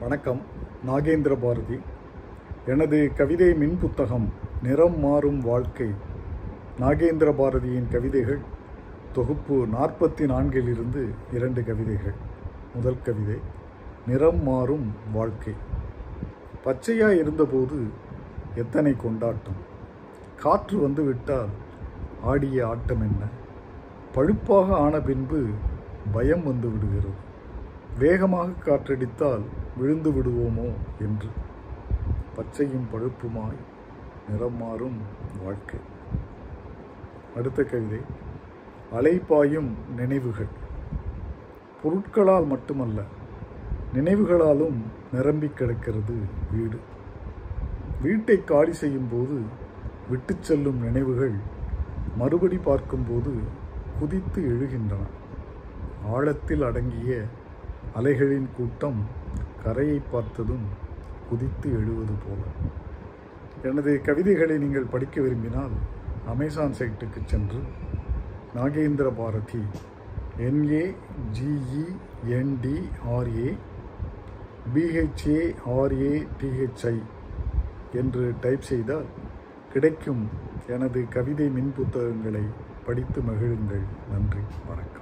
வணக்கம் நாகேந்திர பாரதி. எனது கவிதை மின் புத்தகம் நிறம் மாறும் வாழ்க்கை. நாகேந்திர பாரதியின் கவிதைகள் தொகுப்பு நாற்பத்தி நான்கிலிருந்து இரண்டு கவிதைகள். முதல் கவிதை நிறம் மாறும் வாழ்க்கை. பச்சையாக இருந்தபோது எத்தனை கொண்டாட்டம்? காற்று வந்து விட்டால் ஆடிய ஆட்டம் என்ன? பழுப்பாக ஆன பின்பு பயம் வந்து விடுகிறது. வேகமாக காற்றடித்தால் விழுந்து விடுவோமோ என்று. பச்சையும் பழுப்புமாய் நிறம் மாறும் வாழ்க்கை. அடுத்த கவிதை. அலைப்பாயும் நினைவுகள். பொருட்களால் மட்டுமல்ல நினைவுகளாலும் நிரம்பி கிடக்கிறது வீடு. வீட்டை காலி செய்யும் போது விட்டு செல்லும் நினைவுகள் மறுபடி பார்க்கும்போது குதித்து எழுகின்றன. ஆழத்தில் அடங்கிய அலைகளின் கூட்டம் கரையை பார்த்ததும் குதித்து எழுவது போல. எனது கவிதைகளை நீங்கள் படிக்க விரும்பினால் அமேசான் சைட்டுக்கு சென்று Nagendra Bharathi N A G E N D R A B H A R A D H I என்று டைப் செய்தால் கிடைக்கும் எனது கவிதை மின் புத்தகங்களை படித்து மகிழுங்கள். நன்றி. வணக்கம்.